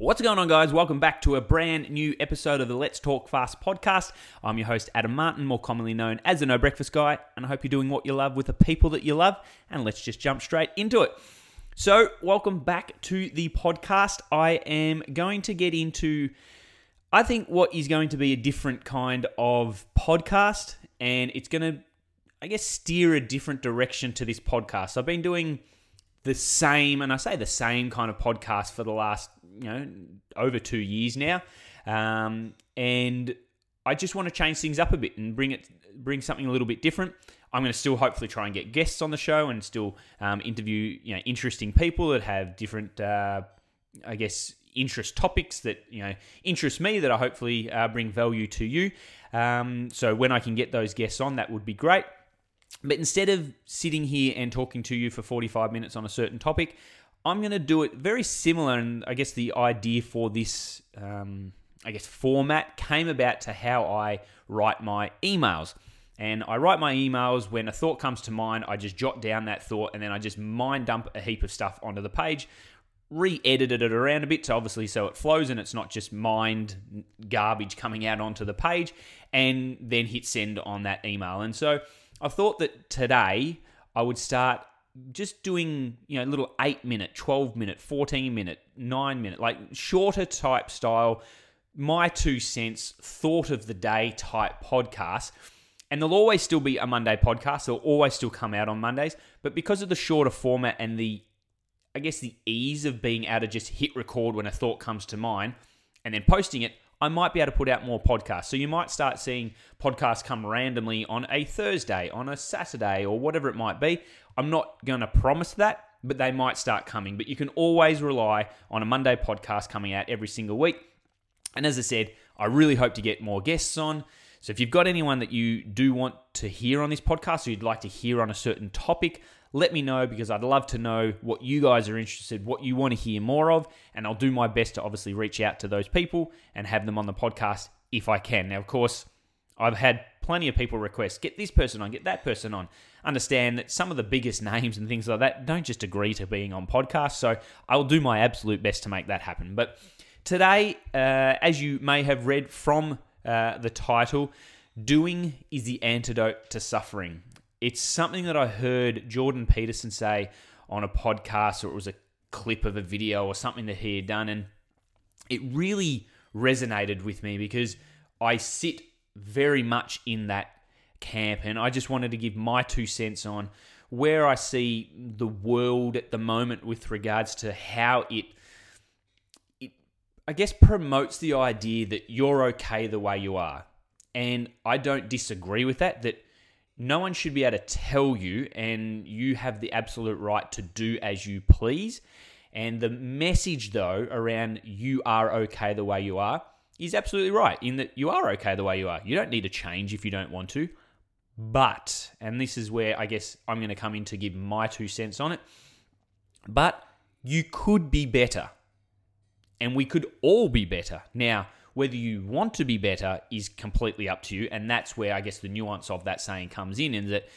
What's going on, guys? Welcome back to a brand new episode of the Let's Talk Fast podcast. I'm your host, Adam Martin, more commonly known as the No Breakfast Guy, and I hope you're doing what you love with the people that you love. And let's just jump straight into it. So, welcome back to the podcast. I am going to get into, I think, what is going to be a different kind of podcast, and it's going to, I guess, steer a different direction to this podcast. I've been doing the same, and I say the same kind of podcast for the last, you know, over two years now. Um, and I just want to change things up a bit and bring it, bring something a little bit different. I'm going to still hopefully try and get guests on the show and still um, interview, you know, interesting people that have different, uh, I guess, interest topics that you know interest me that I hopefully uh, bring value to you. Um, so when I can get those guests on, that would be great. But instead of sitting here and talking to you for 45 minutes on a certain topic, I'm going to do it very similar. And I guess the idea for this, um, I guess, format came about to how I write my emails. And I write my emails when a thought comes to mind, I just jot down that thought and then I just mind dump a heap of stuff onto the page, re edited it around a bit, so obviously so it flows and it's not just mind garbage coming out onto the page, and then hit send on that email. And so I thought that today I would start just doing, you know, little 8 minute, 12 minute, 14 minute, 9 minute, like shorter type style, my two cents, thought of the day type podcast. And there'll always still be a Monday podcast. They'll always still come out on Mondays. But because of the shorter format and the, I guess, the ease of being able to just hit record when a thought comes to mind and then posting it, I might be able to put out more podcasts. So you might start seeing podcasts come randomly on a Thursday, on a Saturday, or whatever it might be. I'm not going to promise that, but they might start coming. But you can always rely on a Monday podcast coming out every single week. And as I said, I really hope to get more guests on. So if you've got anyone that you do want to hear on this podcast or you'd like to hear on a certain topic, let me know because I'd love to know what you guys are interested, what you want to hear more of, and I'll do my best to obviously reach out to those people and have them on the podcast if I can. Now, of course, I've had plenty of people request get this person on, get that person on. Understand that some of the biggest names and things like that don't just agree to being on podcasts, so I'll do my absolute best to make that happen. But today, uh, as you may have read from uh, the title, Doing is the Antidote to Suffering. It's something that I heard Jordan Peterson say on a podcast, or it was a clip of a video or something that he had done. And it really resonated with me because I sit very much in that camp. And I just wanted to give my two cents on where I see the world at the moment with regards to how it, it I guess, promotes the idea that you're okay the way you are. And I don't disagree with that, that no one should be able to tell you, and you have the absolute right to do as you please. And the message, though, around you are okay the way you are is absolutely right in that you are okay the way you are. You don't need to change if you don't want to. But, and this is where I guess I'm going to come in to give my two cents on it, but you could be better. And we could all be better. Now, whether you want to be better is completely up to you. And that's where I guess the nuance of that saying comes in, in that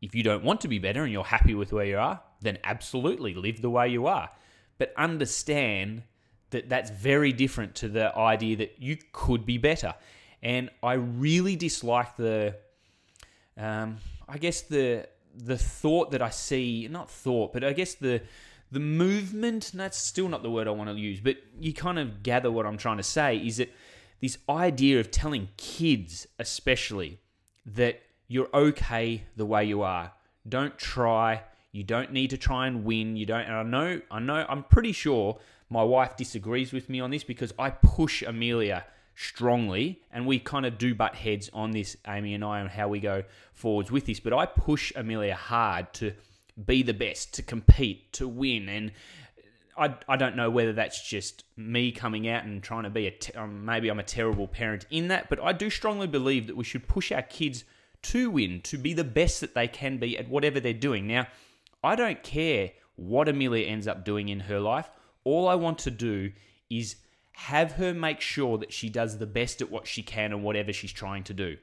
if you don't want to be better and you're happy with where you are, then absolutely live the way you are. But understand that that's very different to the idea that you could be better. And I really dislike the, um, I guess the the thought that I see, not thought, but I guess the the movement. That's still not the word I want to use, but you kind of gather what I'm trying to say. Is that this idea of telling kids, especially, that you're okay the way you are. Don't try. You don't need to try and win. You don't. And I know. I know. I'm pretty sure my wife disagrees with me on this because I push Amelia strongly, and we kind of do butt heads on this, Amy and I, on how we go forwards with this. But I push Amelia hard to be the best, to compete, to win, and I, I don't know whether that's just me coming out and trying to be a te- um, maybe I'm a terrible parent in that, but I do strongly believe that we should push our kids to win, to be the best that they can be at whatever they're doing. Now, I don't care what Amelia ends up doing in her life. All I want to do is have her make sure that she does the best at what she can and whatever she's trying to do.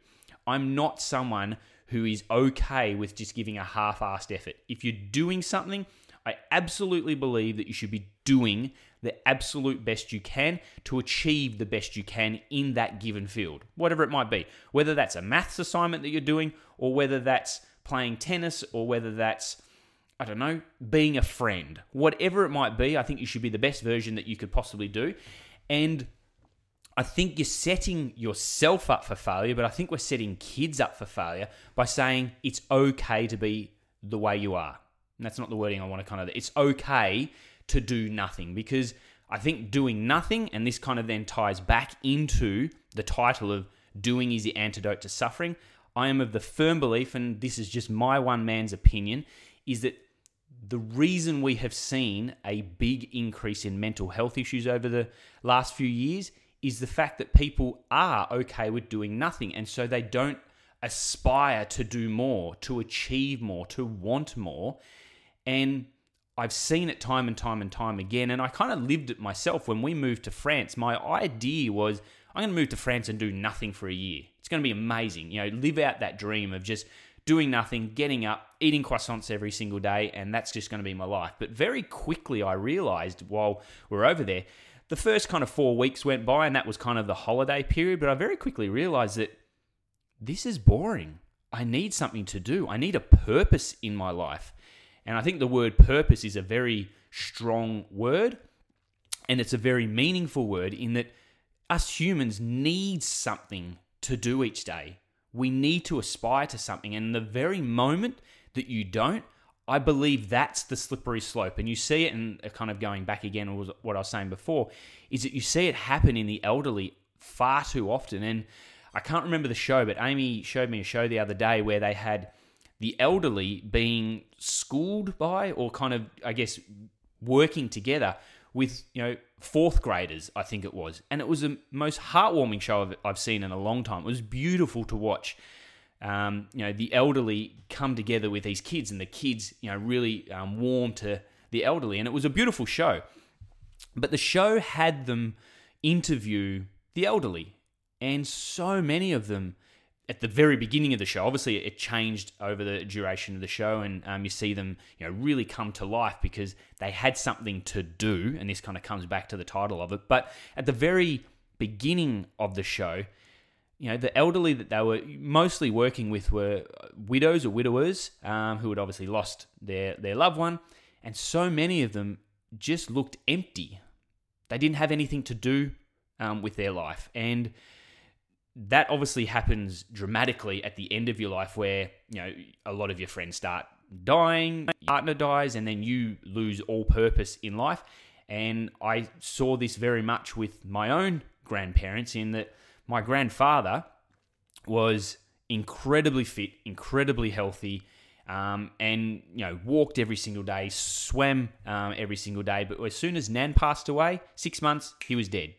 I'm not someone who is okay with just giving a half assed effort. If you're doing something, I absolutely believe that you should be doing the absolute best you can to achieve the best you can in that given field, whatever it might be. Whether that's a maths assignment that you're doing, or whether that's playing tennis, or whether that's, I don't know, being a friend. Whatever it might be, I think you should be the best version that you could possibly do. And I think you're setting yourself up for failure, but I think we're setting kids up for failure by saying it's okay to be the way you are. And that's not the wording I want to kind of. It's okay to do nothing because I think doing nothing, and this kind of then ties back into the title of doing is the antidote to suffering. I am of the firm belief, and this is just my one man's opinion, is that the reason we have seen a big increase in mental health issues over the last few years is the fact that people are okay with doing nothing. And so they don't aspire to do more, to achieve more, to want more. And I've seen it time and time and time again. And I kind of lived it myself when we moved to France. My idea was I'm going to move to France and do nothing for a year. It's going to be amazing. You know, live out that dream of just doing nothing, getting up, eating croissants every single day, and that's just going to be my life. But very quickly, I realized while we are over there, the first kind of four weeks went by, and that was kind of the holiday period. But I very quickly realized that this is boring. I need something to do, I need a purpose in my life. And I think the word purpose is a very strong word, and it's a very meaningful word in that us humans need something to do each day. We need to aspire to something. And the very moment that you don't, I believe that's the slippery slope. And you see it, and uh, kind of going back again, was what I was saying before, is that you see it happen in the elderly far too often. And I can't remember the show, but Amy showed me a show the other day where they had the elderly being schooled by, or kind of, I guess, working together with, you know, fourth graders, I think it was. And it was the most heartwarming show I've, I've seen in a long time. It was beautiful to watch um, you know, the elderly come together with these kids, and the kids, you know, really um, warm to the elderly, and it was a beautiful show. But the show had them interview the elderly, and so many of them at the very beginning of the show. Obviously, it changed over the duration of the show, and um, you see them, you know, really come to life because they had something to do, and this kind of comes back to the title of it. But at the very beginning of the show, you know, the elderly that they were mostly working with were widows or widowers um, who had obviously lost their, their loved one. And so many of them just looked empty. They didn't have anything to do um, with their life. And that obviously happens dramatically at the end of your life where, you know, a lot of your friends start dying, your partner dies, and then you lose all purpose in life. And I saw this very much with my own grandparents in that my grandfather was incredibly fit, incredibly healthy, um, and you know walked every single day, swam um, every single day. But as soon as Nan passed away, six months, he was dead.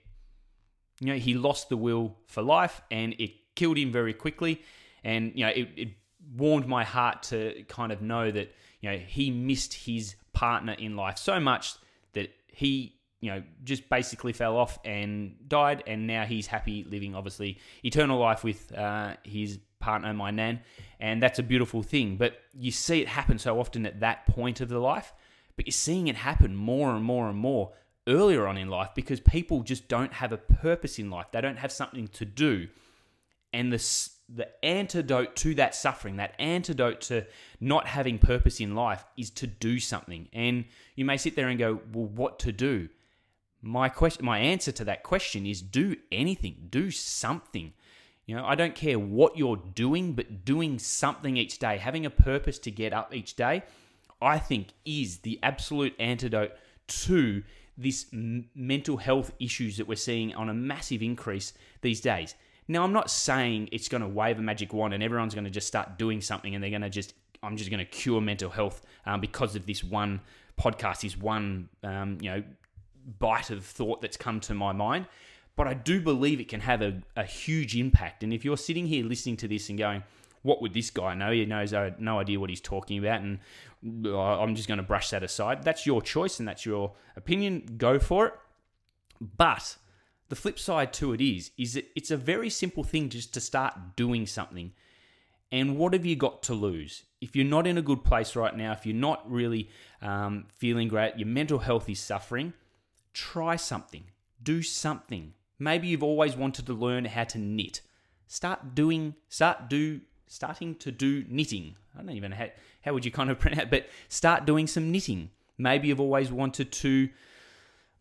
You know, he lost the will for life, and it killed him very quickly. And you know, it, it warmed my heart to kind of know that you know he missed his partner in life so much that he you know, just basically fell off and died, and now he's happy living, obviously, eternal life with uh, his partner, my nan, and that's a beautiful thing. But you see it happen so often at that point of the life, but you're seeing it happen more and more and more earlier on in life because people just don't have a purpose in life. They don't have something to do, and the the antidote to that suffering, that antidote to not having purpose in life, is to do something. And you may sit there and go, "Well, what to do?" My question my answer to that question is do anything do something. You know i don't care what you're doing but doing something each day having a purpose to get up each day i think is the absolute antidote to this m- mental health issues that we're seeing on a massive increase these days. Now i'm not saying it's going to wave a magic wand and everyone's going to just start doing something and they're going to just i'm just going to cure mental health um, because of this one podcast this one um, you know bite of thought that's come to my mind. But I do believe it can have a, a huge impact. And if you're sitting here listening to this and going, what would this guy know? He knows uh, no idea what he's talking about, and uh, I'm just going to brush that aside. That's your choice and that's your opinion. Go for it. But the flip side to it is, is that it's a very simple thing just to start doing something. And what have you got to lose? If you're not in a good place right now, if you're not really um, feeling great, your mental health is suffering, try something, do something. Maybe you've always wanted to learn how to knit. Start doing, start do, starting to do knitting. I don't even know how, how would you kind of pronounce it, but start doing some knitting. Maybe you've always wanted to,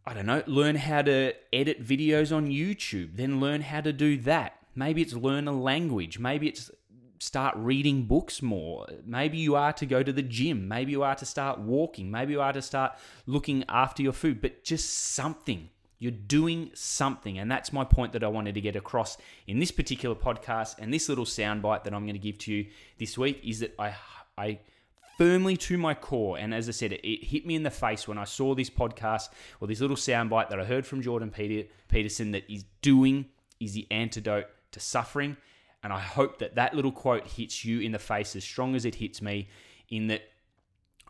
I don't know, learn how to edit videos on YouTube, then learn how to do that. Maybe it's learn a language. Maybe it's start reading books more. Maybe you are to go to the gym. Maybe you are to start walking. Maybe you are to start looking after your food, but just something. You're doing something. And that's my point that I wanted to get across in this particular podcast and this little soundbite that I'm going to give to you this week is that I, I, firmly to my core. And as I said, it, it, hit me in the face when I saw this podcast or this little soundbite that I heard from Jordan Peter, Peterson that is doing is the antidote to suffering. And I hope that that little quote hits you in the face as strong as it hits me, in that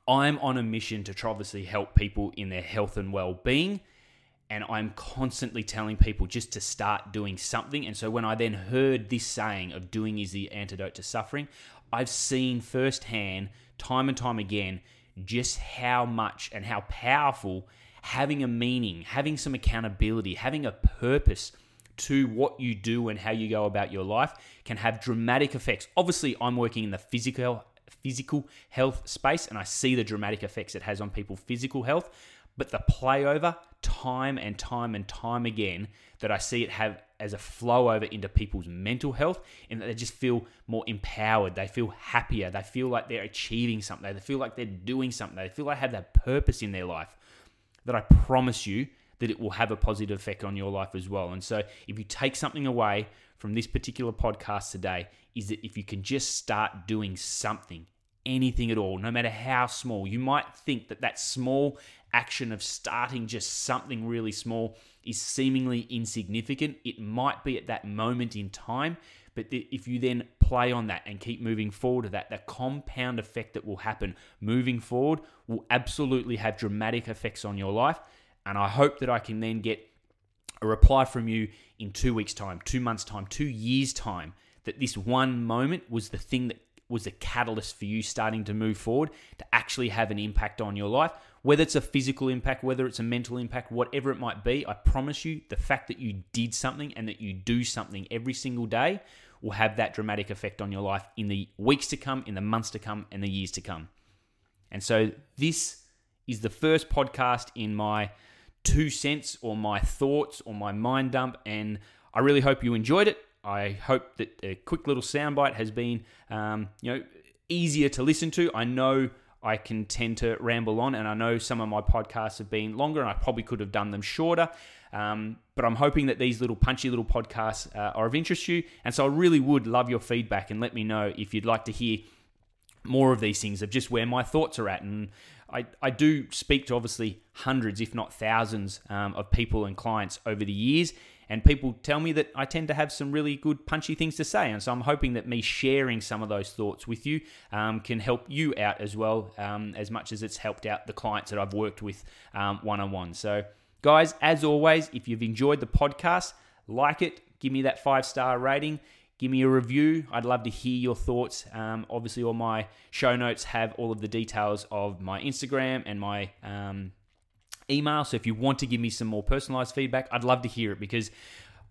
I'm on a mission to obviously help people in their health and well being. And I'm constantly telling people just to start doing something. And so when I then heard this saying of doing is the antidote to suffering, I've seen firsthand, time and time again, just how much and how powerful having a meaning, having some accountability, having a purpose to what you do and how you go about your life can have dramatic effects. Obviously, I'm working in the physical physical health space and I see the dramatic effects it has on people's physical health, but the playover time and time and time again that I see it have as a flow over into people's mental health and that they just feel more empowered, they feel happier, they feel like they're achieving something, they feel like they're doing something, they feel like they have that purpose in their life. That I promise you that it will have a positive effect on your life as well. And so, if you take something away from this particular podcast today, is that if you can just start doing something, anything at all, no matter how small, you might think that that small action of starting just something really small is seemingly insignificant. It might be at that moment in time, but if you then play on that and keep moving forward to that, the compound effect that will happen moving forward will absolutely have dramatic effects on your life. And I hope that I can then get a reply from you in two weeks' time, two months' time, two years' time, that this one moment was the thing that was the catalyst for you starting to move forward to actually have an impact on your life. Whether it's a physical impact, whether it's a mental impact, whatever it might be, I promise you the fact that you did something and that you do something every single day will have that dramatic effect on your life in the weeks to come, in the months to come, and the years to come. And so, this is the first podcast in my two cents or my thoughts or my mind dump. And I really hope you enjoyed it. I hope that a quick little soundbite has been, um, you know, easier to listen to. I know I can tend to ramble on, and I know some of my podcasts have been longer, and I probably could have done them shorter. Um, but I'm hoping that these little punchy little podcasts uh, are of interest to you, and so I really would love your feedback and let me know if you'd like to hear more of these things of just where my thoughts are at and I, I do speak to obviously hundreds, if not thousands, um, of people and clients over the years. And people tell me that I tend to have some really good, punchy things to say. And so I'm hoping that me sharing some of those thoughts with you um, can help you out as well, um, as much as it's helped out the clients that I've worked with one on one. So, guys, as always, if you've enjoyed the podcast, like it, give me that five star rating give me a review. I'd love to hear your thoughts. Um, obviously, all my show notes have all of the details of my Instagram and my um, email. So if you want to give me some more personalized feedback, I'd love to hear it because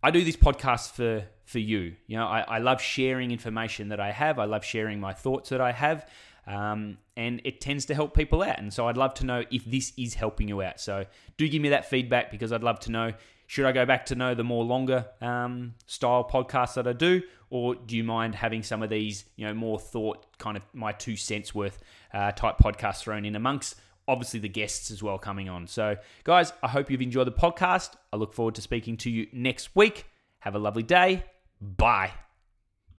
I do this podcast for for you. You know, I, I love sharing information that I have. I love sharing my thoughts that I have. Um, and it tends to help people out. And so I'd love to know if this is helping you out. So do give me that feedback because I'd love to know should I go back to know the more longer um, style podcasts that I do, or do you mind having some of these, you know, more thought kind of my two cents worth uh, type podcasts thrown in amongst obviously the guests as well coming on. So, guys, I hope you've enjoyed the podcast. I look forward to speaking to you next week. Have a lovely day. Bye.